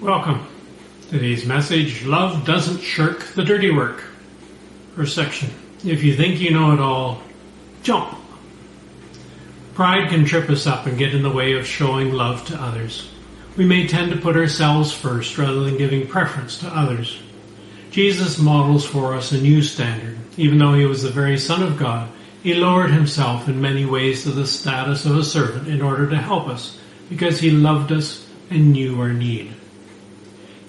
Welcome. Today's message, Love Doesn't Shirk the Dirty Work. First section, if you think you know it all, jump. Pride can trip us up and get in the way of showing love to others. We may tend to put ourselves first rather than giving preference to others. Jesus models for us a new standard. Even though he was the very Son of God, he lowered himself in many ways to the status of a servant in order to help us because he loved us and knew our need.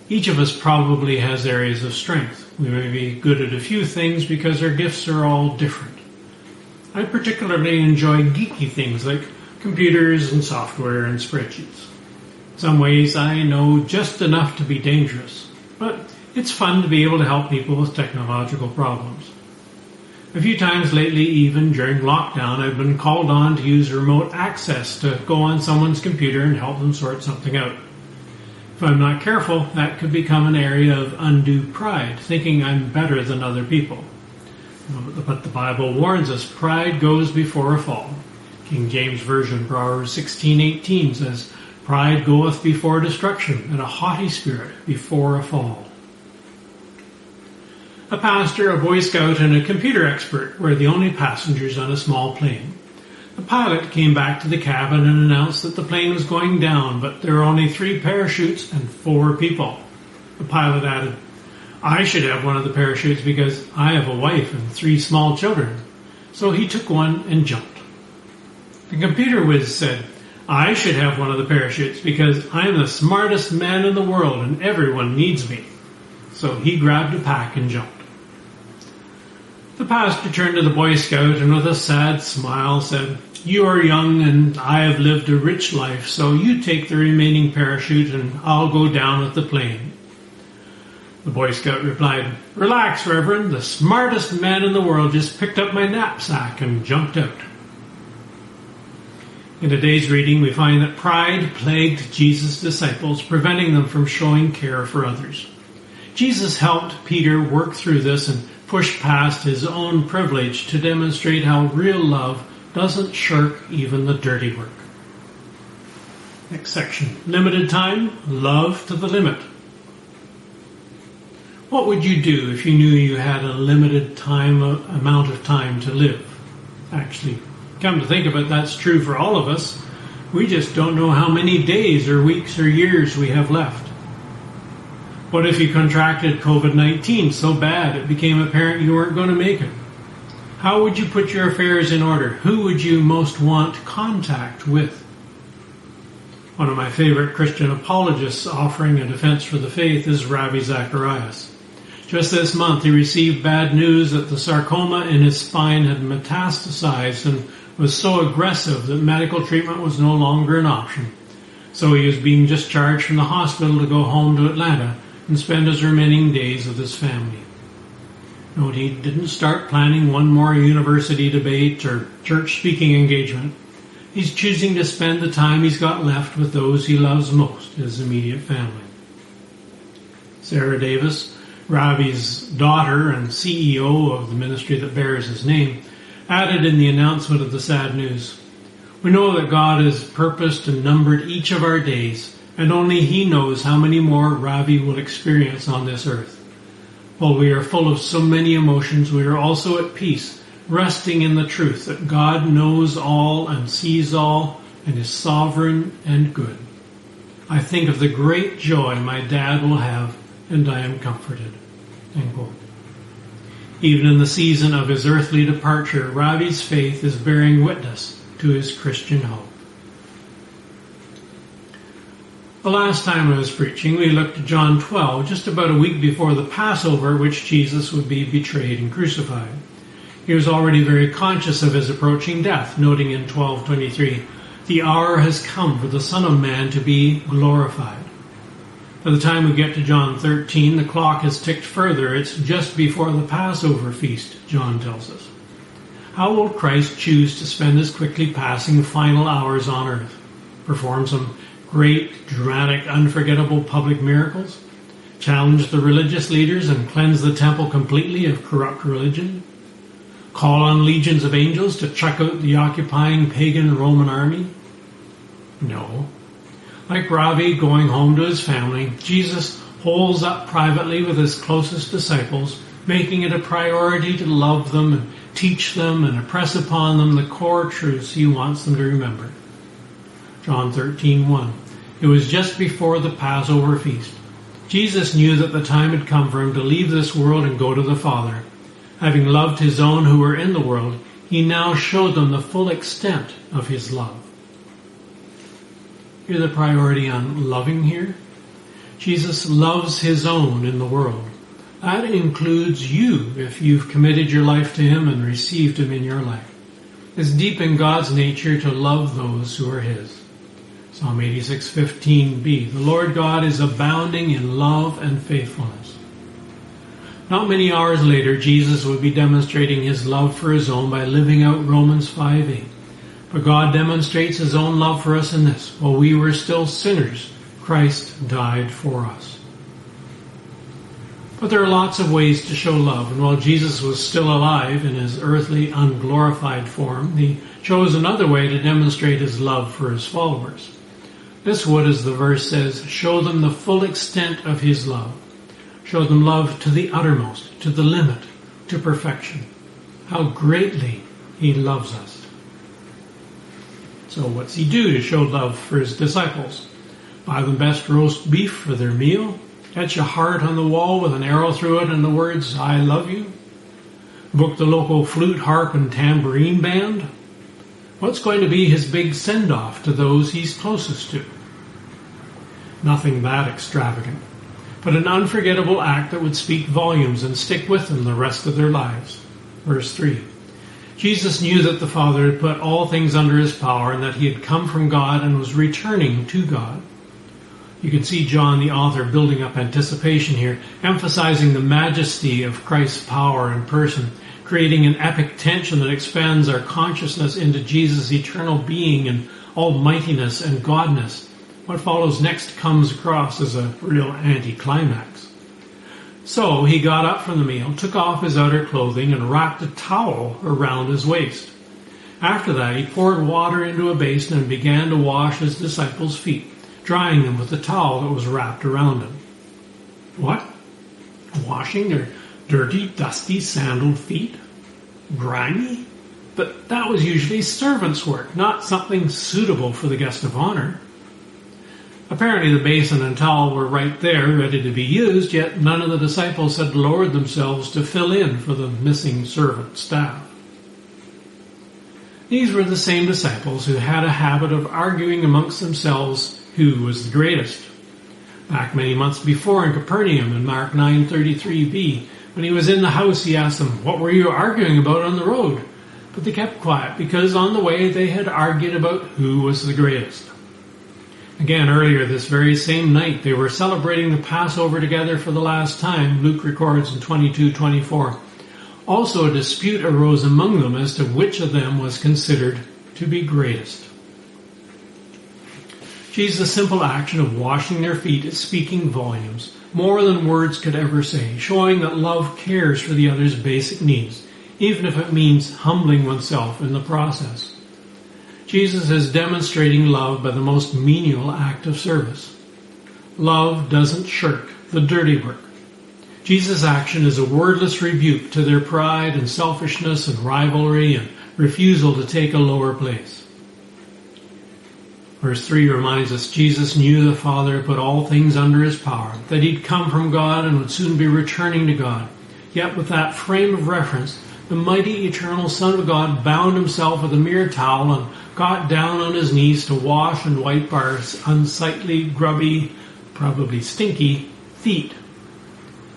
Each of us probably has areas of strength. We may be good at a few things because our gifts are all different. I particularly enjoy geeky things like computers and software and spreadsheets. In some ways I know just enough to be dangerous, but it's fun to be able to help people with technological problems. A few times lately, even during lockdown, I've been called on to use remote access to go on someone's computer and help them sort something out. If I'm not careful, that could become an area of undue pride, thinking I'm better than other people. But the Bible warns us pride goes before a fall. King James Version, Proverbs 16:18 says, "Pride goeth before destruction, and a haughty spirit before a fall." A pastor, a Boy Scout, and a computer expert were the only passengers on a small plane. The pilot came back to the cabin and announced that the plane was going down, but there were only three parachutes and four people. The pilot added, I should have one of the parachutes because I have a wife and three small children. So he took one and jumped. The computer whiz said, I should have one of the parachutes because I am the smartest man in the world and everyone needs me. So he grabbed a pack and jumped. The pastor turned to the Boy Scout and with a sad smile said, you are young and I have lived a rich life, so you take the remaining parachute and I'll go down with the plane. The Boy Scout replied, Relax, Reverend. The smartest man in the world just picked up my knapsack and jumped out. In today's reading, we find that pride plagued Jesus' disciples, preventing them from showing care for others. Jesus helped Peter work through this and push past his own privilege to demonstrate how real love doesn't shirk even the dirty work. Next section. Limited time, love to the limit. What would you do if you knew you had a limited time amount of time to live? Actually, come to think of it, that's true for all of us. We just don't know how many days or weeks or years we have left. What if you contracted COVID-19 so bad it became apparent you weren't going to make it? How would you put your affairs in order? Who would you most want contact with? One of my favorite Christian apologists offering a defense for the faith is Ravi Zacharias. Just this month he received bad news that the sarcoma in his spine had metastasized and was so aggressive that medical treatment was no longer an option. So he was being discharged from the hospital to go home to Atlanta and spend his remaining days with his family. He didn't start planning one more university debate or church speaking engagement. He's choosing to spend the time he's got left with those he loves most, his immediate family. Sarah Davis, Ravi's daughter and CEO of the ministry that bears his name, added in the announcement of the sad news, We know that God has purposed and numbered each of our days, and only He knows how many more Ravi will experience on this earth. While we are full of so many emotions, we are also at peace, resting in the truth that God knows all and sees all and is sovereign and good. I think of the great joy my dad will have and I am comforted. Even in the season of his earthly departure, Ravi's faith is bearing witness to his Christian hope. The last time I was preaching, we looked at John 12, just about a week before the Passover, which Jesus would be betrayed and crucified. He was already very conscious of his approaching death, noting in 12:23, "The hour has come for the Son of Man to be glorified." By the time we get to John 13, the clock has ticked further. It's just before the Passover feast, John tells us. How will Christ choose to spend his quickly passing final hours on earth? Perform some great, dramatic, unforgettable public miracles, challenge the religious leaders and cleanse the temple completely of corrupt religion, call on legions of angels to chuck out the occupying pagan Roman army? No. Like Ravi going home to his family, Jesus holes up privately with his closest disciples, making it a priority to love them and teach them and impress upon them the core truths he wants them to remember. John 13:1. It was just before the Passover feast. Jesus knew that the time had come for him to leave this world and go to the Father. Having loved his own who were in the world, he now showed them the full extent of his love. Hear the priority on loving here? Jesus loves his own in the world. That includes you if you've committed your life to him and received him in your life. It's deep in God's nature to love those who are his. Psalm 86:15b. The Lord God is abounding in love and faithfulness. Not many hours later, Jesus would be demonstrating his love for his own by living out Romans 5:8. But God demonstrates his own love for us in this: while we were still sinners, Christ died for us. But there are lots of ways to show love, and while Jesus was still alive in his earthly, unglorified form, he chose another way to demonstrate his love for his followers. This would, as the verse says, show them the full extent of his love. Show them love to the uttermost, to the limit, to perfection. How greatly he loves us. So what's he do to show love for his disciples? Buy them best roast beef for their meal? Etch a heart on the wall with an arrow through it and the words, I love you? Book the local flute, harp, and tambourine band? What's going to be his big send off to those he's closest to? Nothing that extravagant, but an unforgettable act that would speak volumes and stick with them the rest of their lives. Verse 3. Jesus knew that the Father had put all things under his power and that he had come from God and was returning to God. You can see John, the author, building up anticipation here, emphasizing the majesty of Christ's power and person creating an epic tension that expands our consciousness into Jesus' eternal being and almightiness and godness. What follows next comes across as a real anticlimax. So he got up from the meal, took off his outer clothing, and wrapped a towel around his waist. After that, he poured water into a basin and began to wash his disciples' feet, drying them with the towel that was wrapped around him. What? Washing their dirty, dusty, sandaled feet? Grimy? But that was usually servant's work, not something suitable for the guest of honor. Apparently the basin and towel were right there, ready to be used, yet none of the disciples had lowered themselves to fill in for the missing servant staff. These were the same disciples who had a habit of arguing amongst themselves who was the greatest. Back many months before in Capernaum in Mark 9:33b, when he was in the house, he asked them, What were you arguing about on the road? But they kept quiet because on the way they had argued about who was the greatest. Again, earlier this very same night, they were celebrating the Passover together for the last time, Luke records in 22:24. Also, a dispute arose among them as to which of them was considered to be greatest. Jesus' simple action of washing their feet is speaking volumes more than words could ever say, showing that love cares for the other's basic needs, even if it means humbling oneself in the process. Jesus is demonstrating love by the most menial act of service. Love doesn't shirk the dirty work. Jesus' action is a wordless rebuke to their pride and selfishness and rivalry and refusal to take a lower place. Verse 3 reminds us Jesus knew the Father put all things under his power, that he'd come from God and would soon be returning to God. Yet with that frame of reference, the mighty eternal Son of God bound himself with a mere towel and got down on his knees to wash and wipe our unsightly, grubby, probably stinky feet.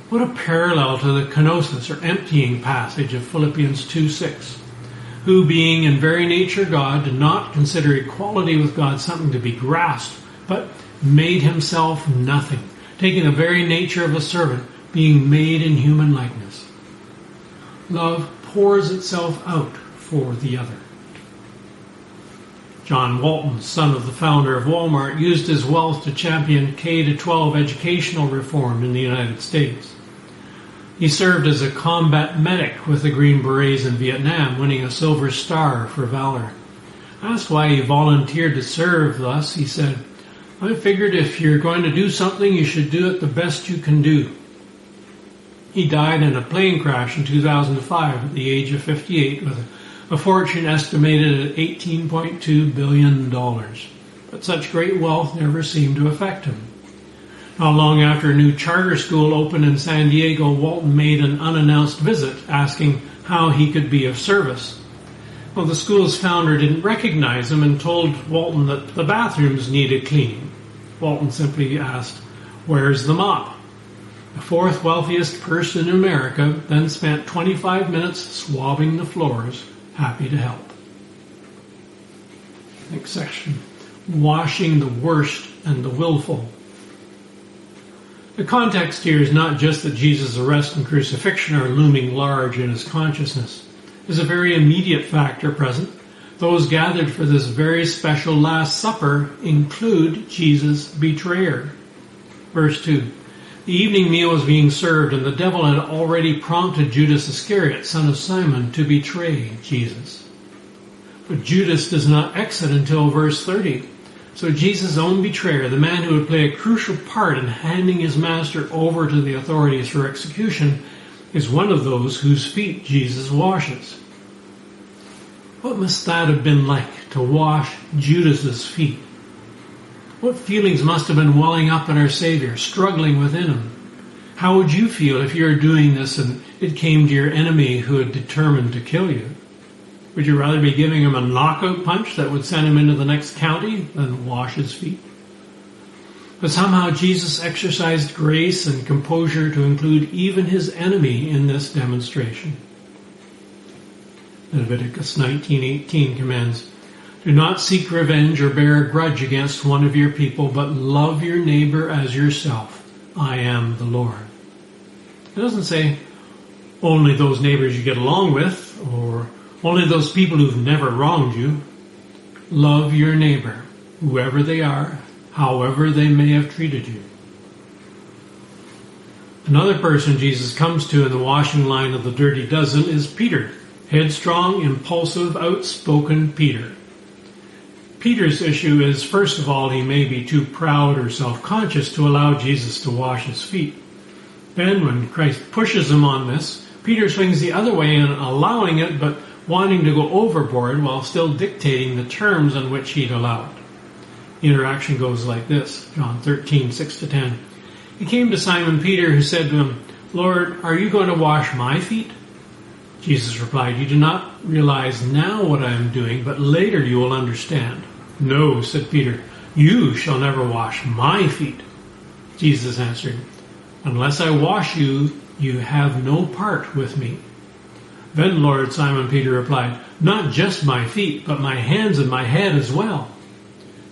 What a parallel to the kenosis or emptying passage of Philippians 2 6 who being in very nature God did not consider equality with God something to be grasped, but made himself nothing, taking the very nature of a servant, being made in human likeness. Love pours itself out for the other. John Walton, son of the founder of Walmart, used his wealth to champion K 12 educational reform in the United States. He served as a combat medic with the Green Berets in Vietnam, winning a Silver Star for valor. Asked why he volunteered to serve thus, he said, I figured if you're going to do something, you should do it the best you can do. He died in a plane crash in 2005 at the age of 58 with a fortune estimated at $18.2 billion. But such great wealth never seemed to affect him. Not long after a new charter school opened in San Diego, Walton made an unannounced visit asking how he could be of service. Well, the school's founder didn't recognize him and told Walton that the bathrooms needed cleaning. Walton simply asked, Where's the mop? The fourth wealthiest person in America then spent 25 minutes swabbing the floors, happy to help. Next section. Washing the worst and the willful. The context here is not just that Jesus' arrest and crucifixion are looming large in his consciousness. There's a very immediate factor present. Those gathered for this very special Last Supper include Jesus' betrayer. Verse 2. The evening meal was being served, and the devil had already prompted Judas Iscariot, son of Simon, to betray Jesus. But Judas does not exit until verse 30. So Jesus' own betrayer, the man who would play a crucial part in handing his master over to the authorities for execution, is one of those whose feet Jesus washes. What must that have been like to wash Judas's feet? What feelings must have been welling up in our Savior, struggling within him? How would you feel if you were doing this and it came to your enemy who had determined to kill you? Would you rather be giving him a knockout punch that would send him into the next county than wash his feet? But somehow Jesus exercised grace and composure to include even his enemy in this demonstration. Leviticus 19:18 commands, do not seek revenge or bear a grudge against one of your people, but love your neighbor as yourself. I am the Lord. It doesn't say only those neighbors you get along with or only those people who've never wronged you. Love your neighbor, whoever they are, however they may have treated you. Another person Jesus comes to in the washing line of the dirty dozen is Peter. Headstrong, impulsive, outspoken Peter. Peter's issue is, first of all, he may be too proud or self-conscious to allow Jesus to wash his feet. Then when Christ pushes him on this, Peter swings the other way in allowing it, but wanting to go overboard while still dictating the terms on which he'd allow it. The interaction goes like this, John 13, 6 to 10. He came to Simon Peter who said to him, Lord, are you going to wash my feet? Jesus replied, You do not realize now what I am doing, but later you will understand. No, said Peter, you shall never wash my feet. Jesus answered, Unless I wash you, you have no part with me. Then Lord Simon Peter replied, Not just my feet, but my hands and my head as well.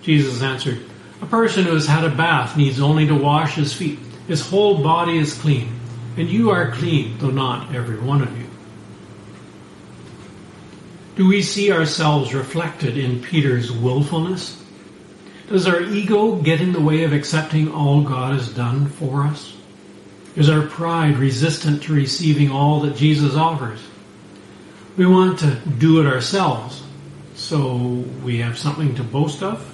Jesus answered, A person who has had a bath needs only to wash his feet. His whole body is clean, and you are clean, though not every one of you. Do we see ourselves reflected in Peter's willfulness? Does our ego get in the way of accepting all God has done for us? Is our pride resistant to receiving all that Jesus offers? We want to do it ourselves, so we have something to boast of?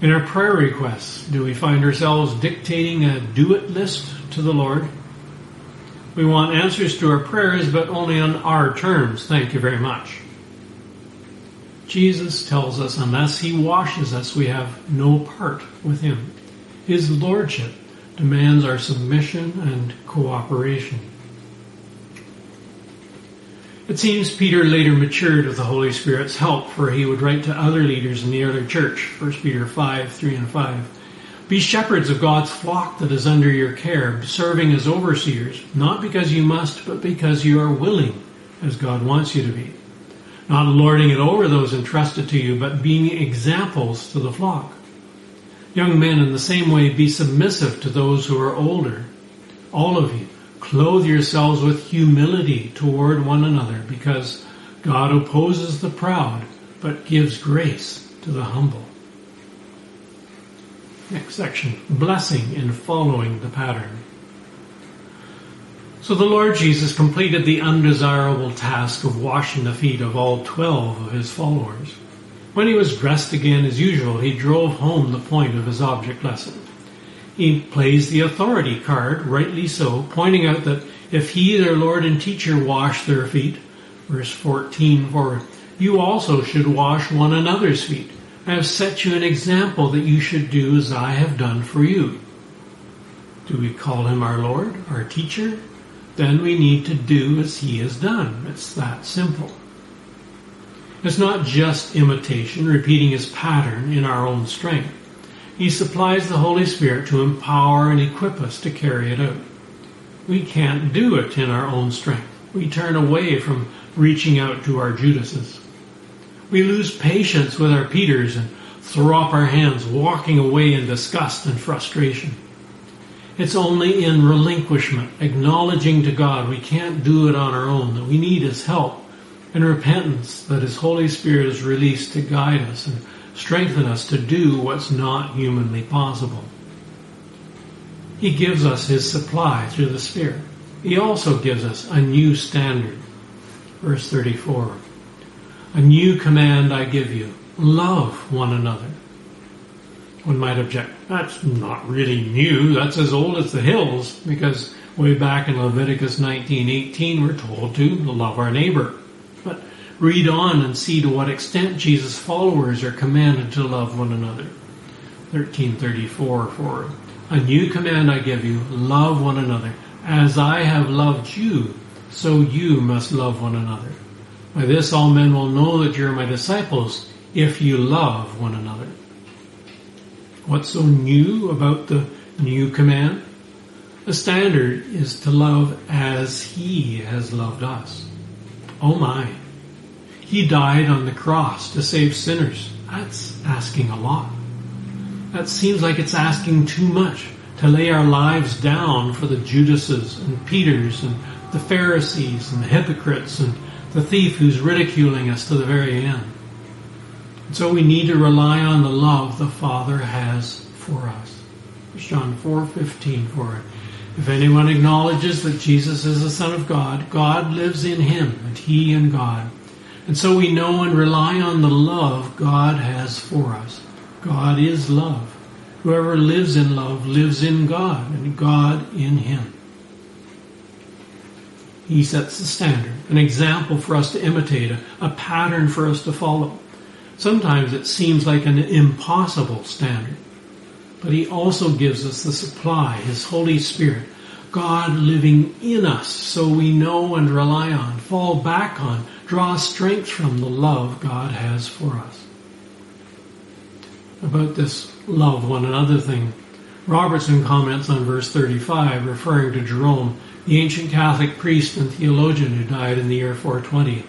In our prayer requests, do we find ourselves dictating a do it list to the Lord? We want answers to our prayers, but only on our terms. Thank you very much. Jesus tells us unless he washes us, we have no part with him. His lordship demands our submission and cooperation. It seems Peter later matured with the Holy Spirit's help, for he would write to other leaders in the early church, 1 Peter 5, 3 and 5. Be shepherds of God's flock that is under your care, serving as overseers, not because you must, but because you are willing, as God wants you to be. Not lording it over those entrusted to you, but being examples to the flock. Young men, in the same way, be submissive to those who are older. All of you, clothe yourselves with humility toward one another, because God opposes the proud, but gives grace to the humble. Next section, blessing in following the pattern. So the Lord Jesus completed the undesirable task of washing the feet of all twelve of his followers. When he was dressed again as usual, he drove home the point of his object lesson. He plays the authority card, rightly so, pointing out that if he, their Lord and teacher, wash their feet, verse 14 for you also should wash one another's feet. I have set you an example that you should do as I have done for you. Do we call him our Lord, our teacher? Then we need to do as he has done. It's that simple. It's not just imitation, repeating his pattern in our own strength. He supplies the Holy Spirit to empower and equip us to carry it out. We can't do it in our own strength. We turn away from reaching out to our Judases. We lose patience with our Peters and throw up our hands, walking away in disgust and frustration. It's only in relinquishment, acknowledging to God we can't do it on our own, that we need His help, and repentance that His Holy Spirit is released to guide us and strengthen us to do what's not humanly possible. He gives us His supply through the Spirit. He also gives us a new standard. Verse 34. A new command I give you. Love one another. One might object, that's not really new. That's as old as the hills because way back in Leviticus 19:18 we're told to love our neighbor. Read on and see to what extent Jesus' followers are commanded to love one another. 1334 for a new command I give you, love one another. As I have loved you, so you must love one another. By this all men will know that you're my disciples if you love one another. What's so new about the new command? The standard is to love as he has loved us. Oh my. He died on the cross to save sinners. That's asking a lot. That seems like it's asking too much to lay our lives down for the Judases and Peters and the Pharisees and the hypocrites and the thief who's ridiculing us to the very end. And so we need to rely on the love the Father has for us. John 4:15 for it. If anyone acknowledges that Jesus is the Son of God, God lives in him and he in God. And so we know and rely on the love God has for us. God is love. Whoever lives in love lives in God and God in him. He sets the standard, an example for us to imitate, a, a pattern for us to follow. Sometimes it seems like an impossible standard, but He also gives us the supply, His Holy Spirit, God living in us so we know and rely on, fall back on, draw strength from the love God has for us. About this love one another thing, Robertson comments on verse 35, referring to Jerome, the ancient Catholic priest and theologian who died in the year 420.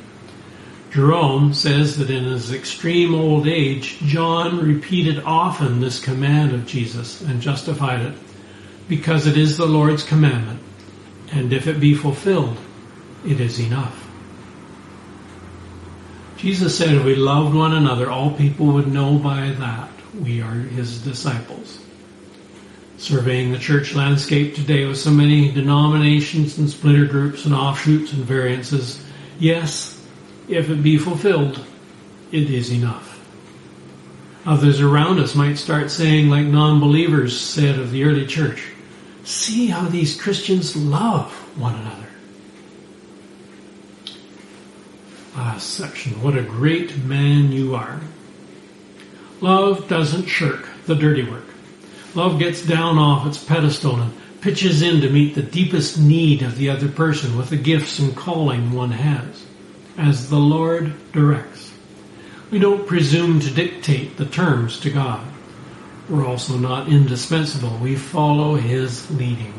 Jerome says that in his extreme old age, John repeated often this command of Jesus and justified it because it is the Lord's commandment, and if it be fulfilled, it is enough. Jesus said if we loved one another, all people would know by that we are his disciples. Surveying the church landscape today with so many denominations and splinter groups and offshoots and variances, yes, if it be fulfilled, it is enough. Others around us might start saying, like non believers said of the early church, see how these Christians love one another. Last section. What a great man you are. Love doesn't shirk the dirty work. Love gets down off its pedestal and pitches in to meet the deepest need of the other person with the gifts and calling one has as the Lord directs. We don't presume to dictate the terms to God. We're also not indispensable. We follow His leading.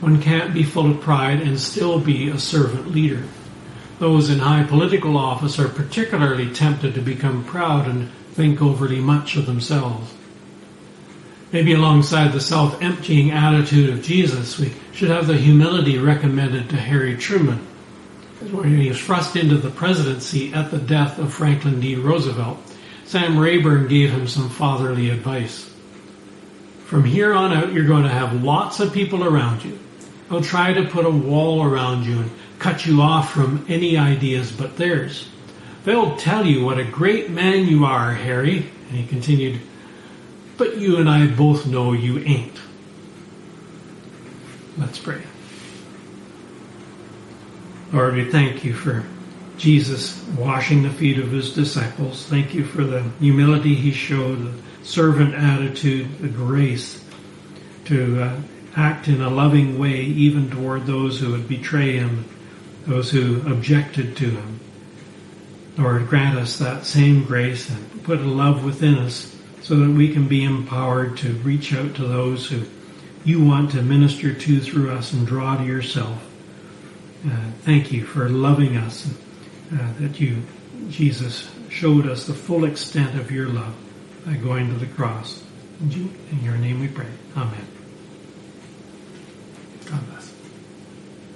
One can't be full of pride and still be a servant leader. Those in high political office are particularly tempted to become proud and think overly much of themselves. Maybe alongside the self-emptying attitude of Jesus, we should have the humility recommended to Harry Truman when he was thrust into the presidency at the death of Franklin D. Roosevelt, Sam Rayburn gave him some fatherly advice. From here on out, you're going to have lots of people around you. They'll try to put a wall around you and cut you off from any ideas but theirs. They'll tell you what a great man you are, Harry. And he continued, But you and I both know you ain't. Let's pray. Lord, we thank you for Jesus washing the feet of his disciples. Thank you for the humility he showed, the servant attitude, the grace to uh, act in a loving way even toward those who would betray him, those who objected to him. Lord, grant us that same grace and put a love within us so that we can be empowered to reach out to those who you want to minister to through us and draw to yourself. Uh, thank you for loving us, uh, that you, Jesus, showed us the full extent of your love by going to the cross. In your name we pray. Amen.